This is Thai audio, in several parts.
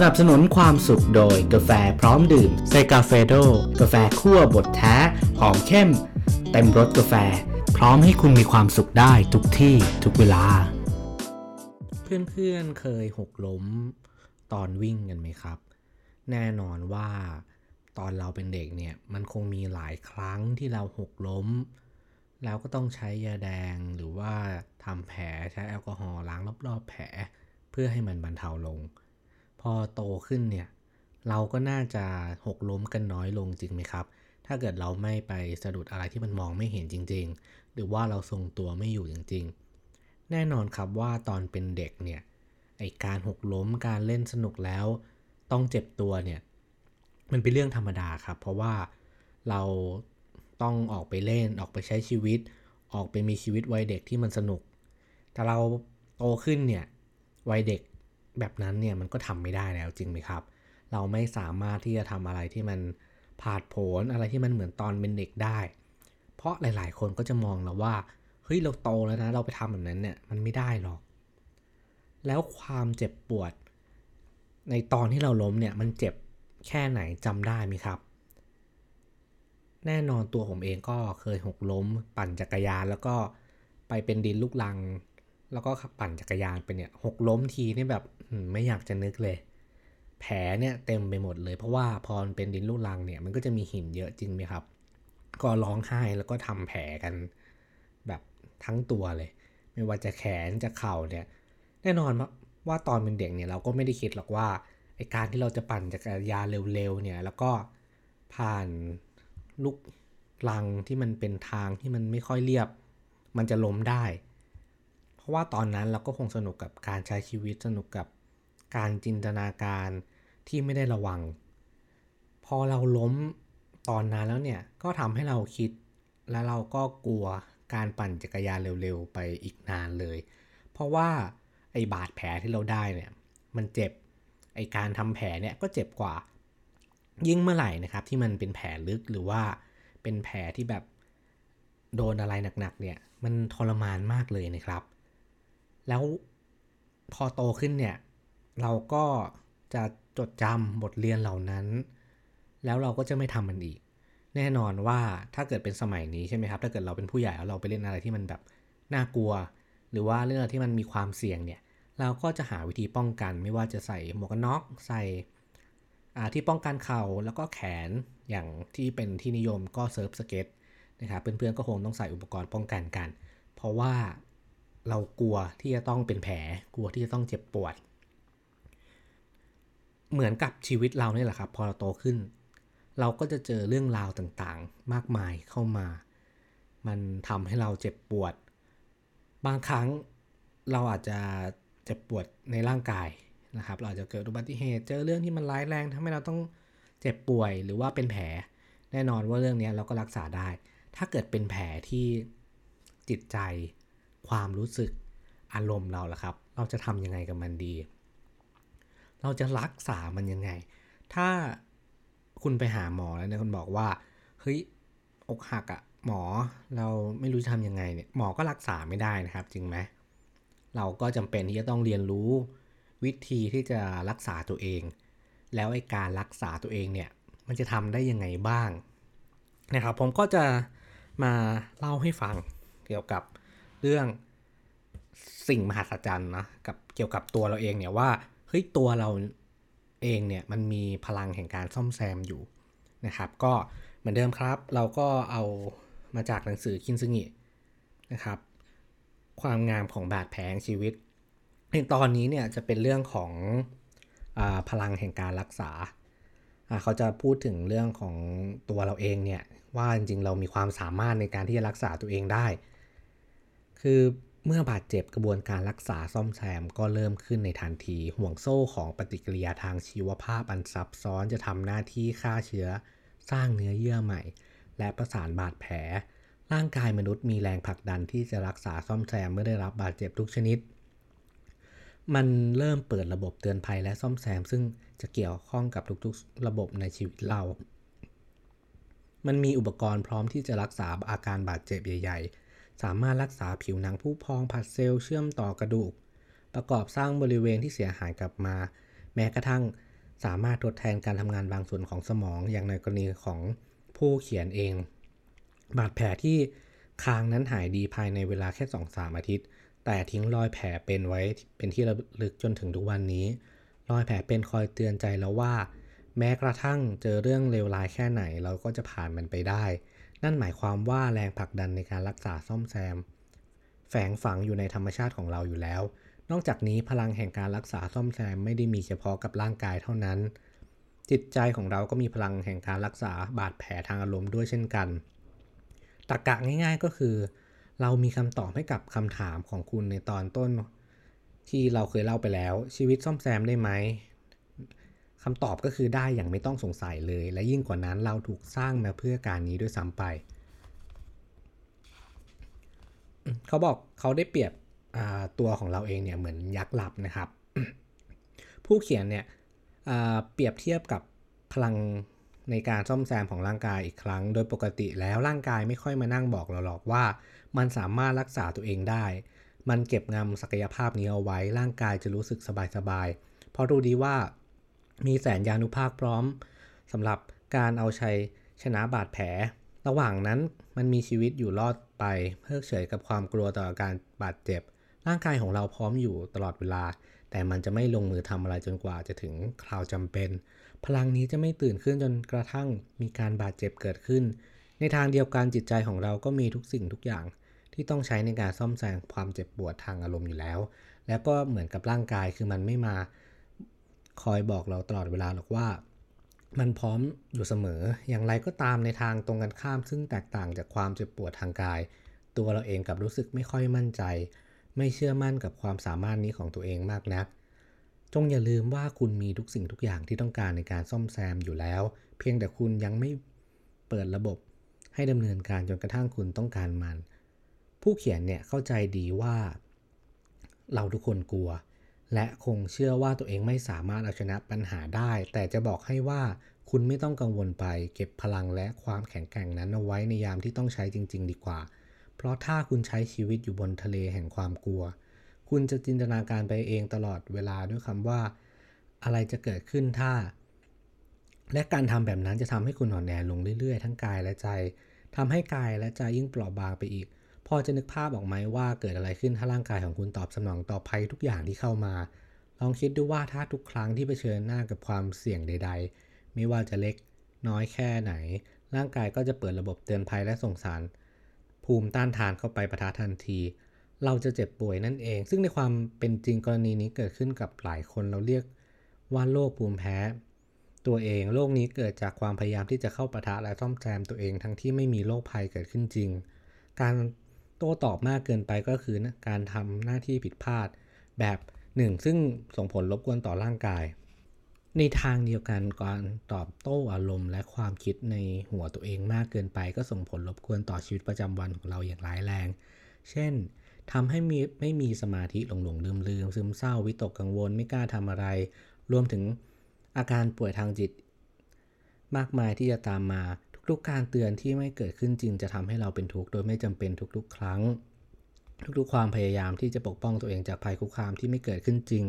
สนับสนุนความสุขโดยกาแฟพร้อมดื่มเซกาเฟโดกาแฟคั่วบดแท้ หอมเข้ม เต็มรสกาแฟ พร้อมให้คุณมีความสุขได้ทุกที่ทุกเวลา เพื่อนๆเคยหกล้มตอนวิ่งกันไหมครับ แน่นอนว่าตอนเราเป็นเด็กเนี่ย มันคงมีหลายครั้งที่เราหกล้ม แล้วก็ต้องใช้ยาแดงหรือว่าทำแผลใช้แอลกอฮอล์ล้างรอบๆแผล เพื่อให้มันบรรเทาลง พอโตขึ้นเนี่ยเราก็น่าจะหกล้มกันน้อยลงจริงไหมครับ ถ้าเกิดเราไม่ไปสะดุดอะไรที่มันมองไม่เห็นจริง ๆ หรือว่าเราทรงตัวไม่อยู่จริง ๆ แน่นอนครับว่าตอนเป็นเด็กเนี่ยไอการหกล้มการเล่นสนุกแล้ว ต้องเจ็บตัวเนี่ยมันเป็นเรื่องธรรมดาครับ เพราะว่าเราต้องออกไปเล่นออกไปใช้ชีวิต ออกไปมีชีวิตวัยเด็กที่มันสนุก แต่เราโตขึ้นเนี่ยวัยเด็ก แบบนั้นเนี่ยมันก็ทำไม่ได้แล้วจริงไหมครับ เราไม่สามารถที่จะทำอะไรที่มันผาดโผนอะไรที่มันเหมือนตอนเป็นเด็กได้ เพราะหลายๆ คนก็จะมองเราว่าเฮ้ยเราโตแล้วนะเราไปทำแบบนั้นเนี่ยมันไม่ได้หรอก แล้วความเจ็บปวด ในตอนที่เราล้มเนี่ยมันเจ็บแค่ไหนจำได้ไหมครับ แน่นอนตัวผมเองก็เคยหกล้ม ปั่นจักรยานแล้วก็ไปเป็นดินลูกลัง แล้วก็ปั่นจักรยานไปเนี่ยหกล้มทีนี่แบบไม่อยากจะนึกเลย แผลเนี่ยเต็มไปหมดเลย เพราะว่าพอมันเป็นดินลูกลังเนี่ยมันก็จะมีหินเยอะจริงไหมครับ ก็ร้องไห้แล้วก็ทำแผลกันแบบทั้งตัวเลย ไม่ว่าจะแขนจะเข่าเนี่ย แน่นอนว่าตอนเป็นเด็กเนี่ยเราก็ไม่ได้คิดหรอกว่าไอการที่เราจะปั่นจักรยานเร็วๆเนี่ย แล้วก็ผ่านลูกลังที่มันเป็นทางที่มันไม่ค่อยเรียบ มันจะล้มได้ ราะว่าตอนนั้นเราก็คงสนุกกับการใช้ชีวิตสนุกกับการจินตนาการที่ไม่ได้ระวัง พอเราล้มตอนนั้นแล้วเนี่ยก็ทำให้เราคิดแล้วเราก็กลัวการปั่นจักรยานเร็วๆไปอีกนานเลย เพราะว่าไอ้บาดแผลที่เราได้เนี่ยมันเจ็บไอ้การทำแผลเนี่ยก็เจ็บกว่า ยิ่งเมื่อไหร่นะครับที่มันเป็นแผลลึกหรือว่าเป็นแผลที่แบบโดนอะไรหนักๆเนี่ยมันทรมานมากเลยนะครับ แล้วพอโตขึ้นเนี่ย เราก็จะจดจำบทเรียนเหล่านั้น แล้วเราก็จะไม่ทำมันอีก แน่นอนว่าถ้าเกิดเป็นสมัยนี้ใช่ไหมครับ ถ้าเกิดเราเป็นผู้ใหญ่แล้วเราไปเล่นอะไรที่มันแบบน่ากลัว หรือว่าเรื่องที่มันมีความเสี่ยงเนี่ย เราก็จะหาวิธีป้องกัน ไม่ว่าจะใส่หมวกกันน็อกใส่ที่ป้องกันเข่าแล้วก็แขนอย่างที่เป็นที่นิยมก็เซิร์ฟสเก็ตนะครับเพื่อนๆก็คงต้องใส่อุปกรณ์ป้องกันกัน เพราะว่า เรากลัวที่จะต้องเป็นแผลกลัวที่จะต้องเจ็บปวด เหมือนกับชีวิตเราเนี่ยแหละครับ พอเราโตขึ้น เราก็จะเจอเรื่องราวต่างๆ มากมายเข้ามา มันทำให้เราเจ็บปวด บางครั้งเราอาจจะเจ็บปวดในร่างกายนะครับ เราจะเกิดอุบัติเหตุ เจอเรื่องที่มันร้ายแรงทำให้เราต้องเจ็บป่วยหรือว่าเป็นแผล แน่นอนว่าเรื่องนี้เราก็รักษาได้ ถ้าเกิดเป็นแผลที่จิตใจ ความรู้สึกอารมณ์เราล่ะครับ เราจะทำยังไงกับมันดี เราจะรักษามันยังไง ถ้าคุณไปหาหมอแล้วเนี่ยคุณบอกว่า เฮ้ย อกหักอะหมอเราไม่รู้จะทำยังไงเนี่ย หมอก็รักษาไม่ได้นะครับ จริงไหม เราก็จำเป็นที่จะต้องเรียนรู้วิธีที่จะรักษาตัวเอง แล้วไอ้การรักษาตัวเองเนี่ย มันจะทำได้ยังไงบ้างนะครับ ผมก็จะมาเล่าให้ฟังเกี่ยวกับ เรื่องสิ่งมหัศจรรย์นะกับเกี่ยวกับตัวเราเองเนี่ยว่าเฮ้ยตัวเราเองเนี่ยมันมีพลังแห่งการซ่อมแซมอยู่นะครับ ก็เหมือนเดิมครับ เราก็เอามาจากหนังสือคินซึงินะครับ ความงามของบาดแผลชีวิต ในตอนนี้เนี่ยจะเป็นเรื่องของอพลังแห่งการรักษา เขาจะพูดถึงเรื่องของตัวเราเองเนี่ยว่าจริงๆเรามีความสามารถในการที่จะรักษาตัวเองได้ คือเมื่อบาดเจ็บกระบวนการรักษาซ่อมแซมก็เริ่มขึ้นในทันที ห่วงโซ่ของปฏิกิริยาทางชีวภาพอันซับซ้อนจะทำหน้าที่ฆ่าเชื้อ สร้างเนื้อเยื่อใหม่ และประสานบาดแผล ร่างกายมนุษย์มีแรงผลักดันที่จะรักษาซ่อมแซมเมื่อได้รับบาดเจ็บทุกชนิด มันเริ่มเปิดระบบเตือนภัยและซ่อมแซม ซึ่งจะเกี่ยวข้องกับทุกๆ ระบบในชีวิตเรา มันมีอุปกรณ์พร้อมที่จะรักษาอาการบาดเจ็บใหญ่ ๆ สามารถรักษาผิวหนังผู้พองผัดเซลล์เชื่อมต่อกระดูก ประกอบสร้างบริเวณที่เสียหายกลับมา แม้กระทั่งสามารถทดแทนการทำงานบางส่วนของสมองอย่างในกรณีของผู้เขียนเอง บาดแผลที่คางนั้นหายดีภายในเวลาแค่ 2-3 อาทิตย์ แต่ทิ้งรอยแผลเป็นไว้เป็นที่ระลึกจนถึงทุกวันนี้ รอยแผลเป็นคอยเตือนใจแล้วว่า แม้กระทั่งเจอเรื่องเลวร้ายแค่ไหนเราก็จะผ่านมันไปได้ นั่นหมายความว่าแรงผลักดันในการรักษาซ่อมแซม แฝงฝังอยู่ในธรรมชาติของเราอยู่แล้ว นอกจากนี้พลังแห่งการรักษาซ่อมแซมไม่ได้มีเฉพาะกับร่างกายเท่านั้น จิตใจของเราก็มีพลังแห่งการรักษาบาดแผลทางอารมณ์ด้วยเช่นกันตรกกะง่าย ๆก็คือ เรามีคำตอบให้กับคำถามของคุณในตอนต้น ที่เราเคยเล่าไปแล้ว ชีวิตซ่อมแซมได้ไหม คำตอบก็คือได้อย่างไม่ต้องสงสัยเลย และยิ่งกว่านั้นเราถูกสร้างมาเพื่อการนี้ด้วยซ้ำไป เขาบอกเขาได้เปรียบตัวของเราเองเนี่ยเหมือนยักษ์หลับนะครับ ผู้เขียนเนี่ยเปรียบเทียบกับพลังในการซ่อมแซมของร่างกายอีกครั้ง โดยปกติแล้วร่างกายไม่ค่อยมานั่งบอกเราหรอกว่า มันสามารถรักษาตัวเองได้ มันเก็บงำศักยภาพนี้เอาไว้ร่างกายจะรู้สึกสบายๆเพราะรู้ดีว่า มีแสนยานุภาคพร้อมสำหรับการเอาชัยชนะบาดแผล ระหว่างนั้นมันมีชีวิตอยู่รอดไปเพิกเฉยกับความกลัวต่ออาการบาดเจ็บ ร่างกายของเราพร้อมอยู่ตลอดเวลา แต่มันจะไม่ลงมือทำอะไรจนกว่าจะถึงคราวจำเป็น พลังนี้จะไม่ตื่นขึ้นจนกระทั่งมีการบาดเจ็บเกิดขึ้น ในทางเดียวกันจิตใจของเราก็มีทุกสิ่งทุกอย่างที่ต้องใช้ในการซ่อมแซมความเจ็บปวดทางอารมณ์อยู่แล้ว แล้วก็เหมือนกับร่างกายคือมันไม่มา คอยบอกเราตลอดเวลาหรอกว่า มันพร้อมอยู่เสมอ อย่างไรก็ตามในทางตรงกันข้าม ซึ่งแตกต่างจากความเจ็บปวดทางกาย ตัวเราเองกับรู้สึกไม่ค่อยมั่นใจ ไม่เชื่อมั่นกับความสามารถนี้ของตัวเองมากนัก จงอย่าลืมว่าคุณมีทุกสิ่งทุกอย่างที่ต้องการในการซ่อมแซมอยู่แล้ว เพียงแต่คุณยังไม่เปิดระบบให้ดำเนินการจนกระทั่งคุณต้องการมัน ผู้เขียนเนี่ยเข้าใจดีว่า เราทุกคนกลัว และคงเชื่อว่าตัวเองไม่สามารถเอาชนะปัญหาได้ แต่จะบอกให้ว่าคุณไม่ต้องกังวลไป เก็บพลังและความแข็งแกร่งนั้นเอาไว้ในยามที่ต้องใช้จริง ๆ ดีกว่า เพราะถ้าคุณใช้ชีวิตอยู่บนทะเลแห่งความกลัว คุณจะจินตนาการไปเองตลอดเวลาด้วยคำว่า อะไรจะเกิดขึ้นถ้า และการทำแบบนั้นจะทำให้คุณห่อนแอลงเรื่อยๆ ทั้งกายและใจทำให้กายและใจยิ่งเปราะบางไปอีก พอจะนึกภาพออกไหมว่าเกิดอะไรขึ้นถ้าร่างกายของคุณตอบสนองต่อภัยทุกอย่างที่เข้ามา ลองคิดดูว่าถ้าทุกครั้งที่เผชิญหน้ากับความเสี่ยงใด ๆ ไม่ว่าจะเล็กน้อยแค่ไหน ร่างกายก็จะเปิดระบบเตือนภัยและส่งสาร ภูมิต้านทานเข้าไปประทะทันที เราจะเจ็บป่วยนั่นเอง ซึ่งในความเป็นจริงกรณีนี้เกิดขึ้นกับหลายคนเราเรียกว่าโรคภูมิแพ้ ตัวเองโรคนี้เกิดจากความพยายามที่จะเข้าปะทะและซ่อมแซมตัวเองทั้งที่ไม่มีโรคภัยเกิดขึ้นจริง การ โต้ตอบมากเกินไปก็คือการทำหน้าที่ผิดพลาดแบบหนึ่งซึ่งส่งผลรบกวนต่อร่างกาย ในทางเดียวกันการตอบโต้อารมณ์ และความคิดในหัวตัวเองมากเกินไป ก็ส่งผลรบกวนต่อชีวิตประจำวันของเราอย่างร้ายแรง เช่นทำให้มีไม่มีสมาธิหลงหลงลืมลืมซึมเศร้าวิตกกังวลไม่กล้าทำอะไร รวมถึงอาการป่วยทางจิต มากมายที่จะตามมา ทุกการเตือนที่ไม่เกิดขึ้นจริงจะทำให้เราเป็นทุกข์โดยไม่จำเป็นทุกๆ ครั้ง ทุกๆ ความพยายามที่จะปกป้องตัวเองจากภัยคุกคามที่ไม่เกิดขึ้นจริง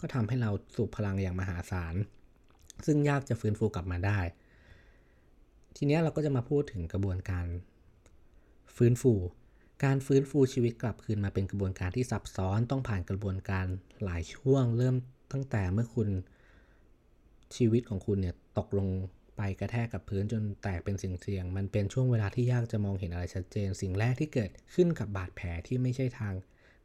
ก็ทำให้เราสูบพลังอย่างมหาศาล ซึ่งยากจะฟื้นฟูกลับมาได้ ทีนี้เราก็จะมาพูดถึงกระบวนการ ฟื้นฟู การฟื้นฟูชีวิตกลับคืนมาเป็นกระบวนการที่ซับซ้อนต้องผ่านกระบวนการหลายช่วง เริ่มตั้งแต่เมื่อคุณชีวิตของคุณเนี่ยตกลง ไปกระแทกกับพื้นจนแตกเป็นสิ่งเสี่ยง มันเป็นช่วงเวลาที่ยากจะมองเห็นอะไรชัดเจน สิ่งแรกที่เกิดขึ้นกับบาดแผลที่ไม่ใช่ทาง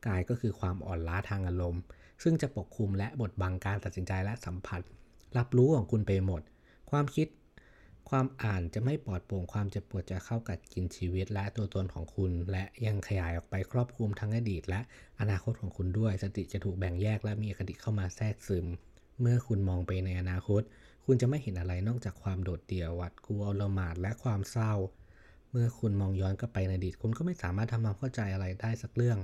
กายก็คือความอ่อนล้าทางอารมณ์ ซึ่งจะปกคลุมและบดบังการตัดสินใจและสัมผัส รับรู้ของคุณไปหมด ความคิด ความอ่านจะไม่ปลอดโปร่งความเจ็บปวดจะเข้ากัดกินชีวิตและตัวตนของคุณ และยังขยายออกไปครอบคลุมทั้งอดีต และอนาคตของคุณด้วย สติจะถูกแบ่งแยกและมีอคติเข้ามาแทรกซึม เมื่อคุณมองไปในอนาคต คุณจะไม่เห็นอะไรนอกจากความโดดเดี่ยววัดกลัวละหมาดและความเศร้า เมื่อคุณมองย้อนกลับไปในอดีต คุณก็ไม่สามารถทำความเข้าใจอะไรได้สักเรื่อง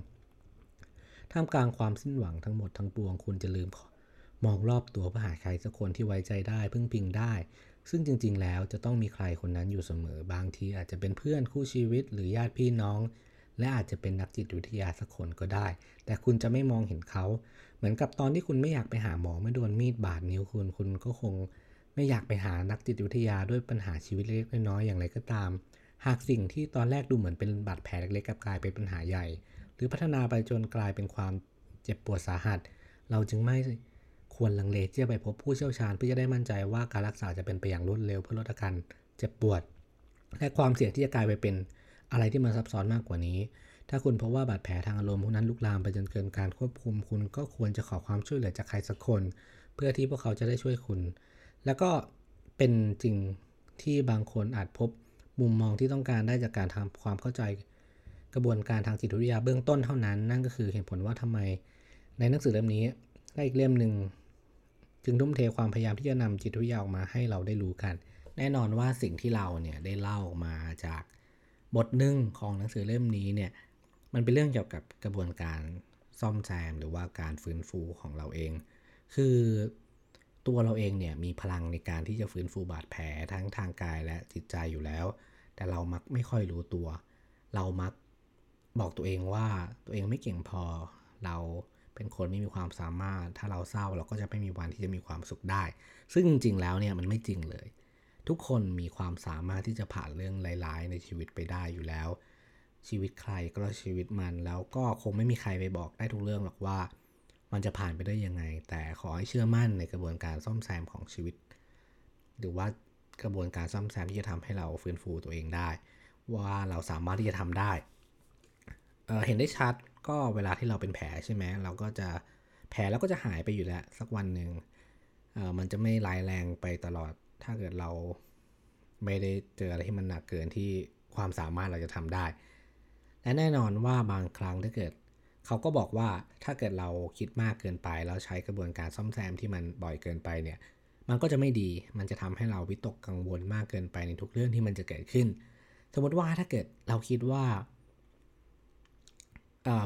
ท่ามกลางความสิ้นหวังทั้งหมดทั้งปวง คุณจะลืมมองรอบตัวเพื่อหาใครสักคนที่ไว้ใจได้ พึ่งพิงได้ ซึ่งจริง ๆ แล้วจะต้องมีใครคนนั้นอยู่เสมอ บางทีอาจจะเป็นเพื่อนคู่ชีวิตหรือญาติพี่น้อง และอาจจะเป็นนักจิตวิทยาสักคนก็ได้ แต่คุณจะไม่มองเห็นเขา เหมือนกับตอนที่คุณไม่อยากไปหาหมอเมื่อโดนมีดบาดนิ้วคุณ คุณก็คง ไม่อยากไปหานักจิตวิทยาด้วยปัญหาชีวิตเล็กๆน้อยๆอย่างไรก็ตาม หากสิ่งที่ตอนแรกดูเหมือนเป็นบาดแผลเล็กๆกลับกลายเป็นปัญหาใหญ่ หรือพัฒนาไปจนกลายเป็นความเจ็บปวดสาหัส เราจึงไม่ควรลังเลที่จะไปพบผู้เชี่ยวชาญเพื่อจะได้มั่นใจว่าการรักษาจะเป็นไปอย่างรวดเร็วเพื่อลดอาการเจ็บปวด และความเสี่ยงที่จะกลายไปเป็นอะไรที่มันซับซ้อนมากกว่านี้ ถ้าคุณพบว่าบาดแผลทางอารมณ์พวกนั้นลุกลามไปจนเกินการควบคุม คุณก็ควรจะขอความช่วยเหลือจากใครสักคน เพื่อที่พวกเขาจะได้ช่วยคุณ แล้วก็เป็นจริงที่บางคนอาจพบมุมมองที่ต้องการได้จากการทำความเข้าใจกระบวนการทางจิตวิทยาเบื้องต้นเท่านั้น นั่นก็คือเหตุผลว่าทำไมในหนังสือเล่มนี้และอีกเล่มหนึ่งจึงทุ่มเทความพยายามที่จะนำจิตวิทยาออกมาให้เราได้รู้กัน แน่นอนว่าสิ่งที่เราเนี่ยได้เล่าออกมาจากบทหนึ่งของหนังสือเล่มนี้เนี่ยมันเป็นเรื่องเกี่ยวกับกระบวนการซ่อมแซมหรือว่าการฟื้นฟูของเราเอง คือ ตัวเราเองเนี่ยมีพลังในการที่จะฟื้นฟูบาดแผลทั้งทางกายและจิตใจอยู่แล้ว แต่เรามักไม่ค่อยรู้ตัว เรามักบอกตัวเองว่าตัวเองไม่เก่งพอ เราเป็นคนไม่มีความสามารถ ถ้าเราเศร้าเราก็จะไม่มีวันที่จะมีความสุขได้ ซึ่งจริงๆแล้วเนี่ยมันไม่จริงเลย ทุกคนมีความสามารถที่จะผ่านเรื่องร้ายๆในชีวิตไปได้อยู่แล้ว ชีวิตใครก็ชีวิตมันแล้วก็คงไม่มีใครไปบอกได้ทุกเรื่องหรอกว่า มันจะผ่านไปได้ยังไง แต่ขอให้เชื่อมั่นในกระบวนการซ่อมแซมของชีวิต หรือว่ากระบวนการซ่อมแซมที่จะทำให้เราฟื้นฟูตัวเองได้ ว่าเราสามารถที่จะทำได้เเห็นได้ชัดก็เวลาที่เราเป็นแผลใช่ไหมเราก็จะแผลแล้วก็จะหายไปอยู่แล้วสักวันหนึ่งมันจะไม่ร้ายแรงไปตลอด ถ้าเกิดเราไม่ได้เจออะไรที่มันหนักเกินที่ความสามารถเราจะทำได้ และแน่นอนว่าบางครั้งถ้าเกิด เขาก็บอกว่าถ้าเกิดเราคิดมากเกินไป แล้วใช้กระบวนการซ่อมแซมที่มันบ่อยเกินไปเนี่ย มันก็จะไม่ดี มันจะทำให้เราวิตกกังวลมากเกินไปในทุกเรื่องที่มันจะเกิดขึ้น สมมติว่าถ้าเกิดเราคิดว่า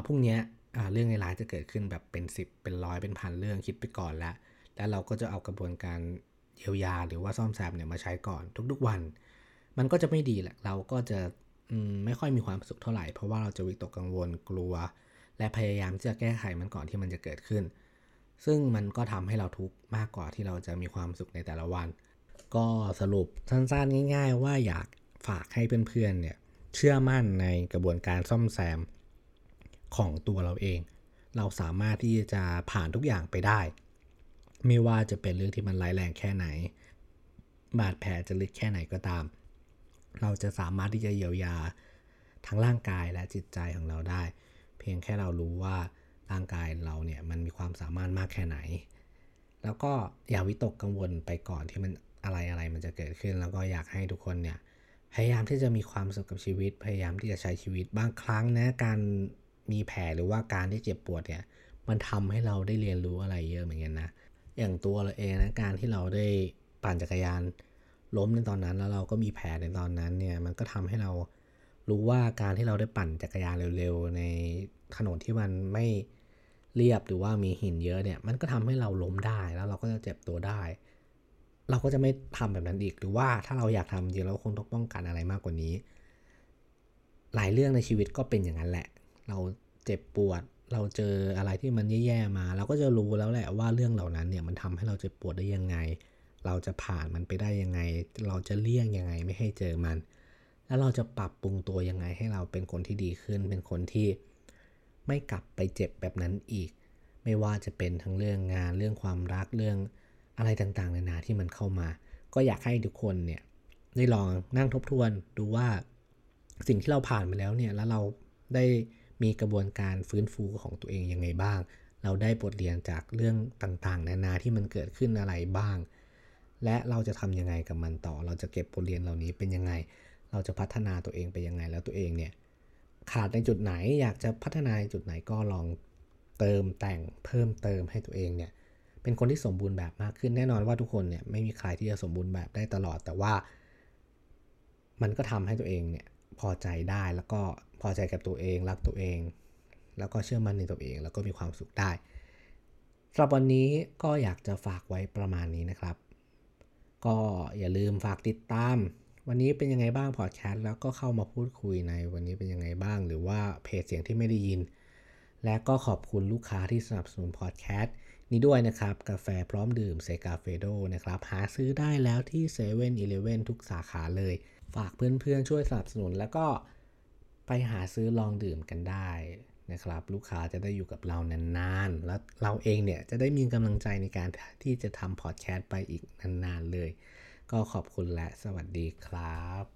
พรุ่งนี้เรื่องในร้ายจะเกิดขึ้นแบบเป็น 10 เป็นร้อยเป็นพันเรื่องคิดไปก่อนแล้ว แล้วเราก็จะเอากระบวนการเยียวยาหรือว่าซ่อมแซมเนี่ยมาใช้ก่อนทุกๆวัน มันก็จะไม่ดีแหละ เราก็จะไม่ค่อยมีความสุขเท่าไหร่ เพราะว่าเราจะวิตกกังวลกลัว และพยายามที่จะแก้ไขมันก่อนที่มันจะเกิดขึ้น ซึ่งมันก็ทำให้เราทุกข์มากกว่าที่เราจะมีความสุขในแต่ละวัน ก็สรุปสั้นๆง่าย ๆ ว่าอยากฝากให้เพื่อนๆเนี่ยเชื่อมั่นในกระบวนการซ่อมแซมของตัวเราเอง เราสามารถที่จะผ่านทุกอย่างไปได้ ไม่ว่าจะเป็นเรื่องที่มันร้ายแรงแค่ไหน บาดแผลจะลึกแค่ไหนก็ตาม เราจะสามารถที่จะเยียวยาทั้งร่างกายและจิตใจของเราได้ พียงแค่เรารู้ว่าร่างกายเราเนี่ยมันมีความสามารถมากแค่ไหน แล้วก็อย่าวิตกกังวลไปก่อนที่มันอะไรอะไรมันจะเกิดขึ้น แล้วก็อยากให้ทุกคนเนี่ยพยายามที่จะมีความสุขกับชีวิต พยายามที่จะใช้ชีวิตบางครั้งนะการมีแผลหรือว่าการที่เจ็บปวดเนี่ยมันทำให้เราได้เรียนรู้อะไรเยอะเหมือนกันนะ อย่างตัวเราเองนะการที่เราได้ปั่นจักรยานล้มในตอนนั้นแล้วเราก็มีแผลในตอนนั้นเนี่ยมันก็ทำให้เรา รู้ว่าการที่เราได้ปั่นจักรยานเร็วๆ ในถนนที่มันไม่เรียบหรือว่ามีหินเยอะเนี่ย มันก็ทำให้เราล้มได้แล้วเราก็จะเจ็บตัวได้ เราก็จะไม่ทำแบบนั้นอีก หรือว่าถ้าเราอยากทำจริงเราคงต้องป้องกันอะไรมากกว่านี้ หลายเรื่องในชีวิตก็เป็นอย่างนั้นแหละ เราเจ็บปวด เราเจออะไรที่มันแย่ๆมา เราก็จะรู้แล้วแหละว่าเรื่องเหล่านั้นเนี่ยมันทำให้เราเจ็บปวดได้ยังไง เราจะผ่านมันไปได้ยังไง เราจะเลี่ยงยังไงไม่ให้เจอมัน แล้วเราจะปรับปรุงตัวยังไงให้เราเป็นคนที่ดีขึ้น เป็นคนที่ไม่กลับไปเจ็บแบบนั้นอีก ไม่ว่าจะเป็นทั้งเรื่องงานเรื่องความรักเรื่องอะไรต่างๆนานาที่มันเข้ามา ก็อยากให้ทุกคนเนี่ยได้ลองนั่งทบทวนดูว่าสิ่งที่เราผ่านมาแล้วเนี่ยแล้วเราได้มีกระบวนการฟื้นฟูของตัวเองยังไงบ้าง เราได้บทเรียนจากเรื่องต่างๆ นานาที่มันเกิดขึ้นอะไรบ้าง และเราจะทำยังไงกับมันต่อ เราจะเก็บบทเรียนเหล่านี้เป็นยังไง เราจะพัฒนาตัวเองไปยังไงแล้วตัวเองเนี่ยขาดในจุดไหนอยากจะพัฒนาในจุดไหนก็ลองเติมแต่งเพิ่มเติมให้ตัวเองเนี่ยเป็นคนที่สมบูรณ์แบบมากขึ้นแน่นอนว่าทุกคนเนี่ยไม่มีใครที่จะสมบูรณ์แบบได้ตลอด แต่ว่า มันก็ทำให้ตัวเองเนี่ยพอใจได้แล้วก็พอใจกับตัวเอง รักตัวเอง แล้วก็เชื่อมั่นในตัวเอง แล้วก็มีความสุขได้สำหรับวันนี้ก็อยากจะฝากไว้ประมาณนี้นะครับ ก็อย่าลืมฝากติดตาม วันนี้เป็นยังไงบ้างพอดแคสต์แล้วก็เข้ามาพูดคุยในวันนี้เป็นยังไงบ้าง หรือว่าเพจเสียงที่ไม่ได้ยิน และก็ขอบคุณลูกค้าที่สนับสนุนพอดแคสต์นี้ด้วยนะครับ กาแฟพร้อมดื่มเซกาเฟโดนะครับ หาซื้อได้แล้วที่7 e เ e ่ e อทุกสาขาเลย ฝากเพื่อนๆ ช่วยสนับสนุน แล้วก็ไปหาซื้อลองดื่มกันได้นะครับ ลูกค้าจะได้อยู่กับเรานานๆ แล้วเราเองเนี่ยจะได้มีกำลังใจในการที่จะทำพอดแคสต์ไปอีกนานๆเลย ก็ขอบคุณและสวัสดีครับ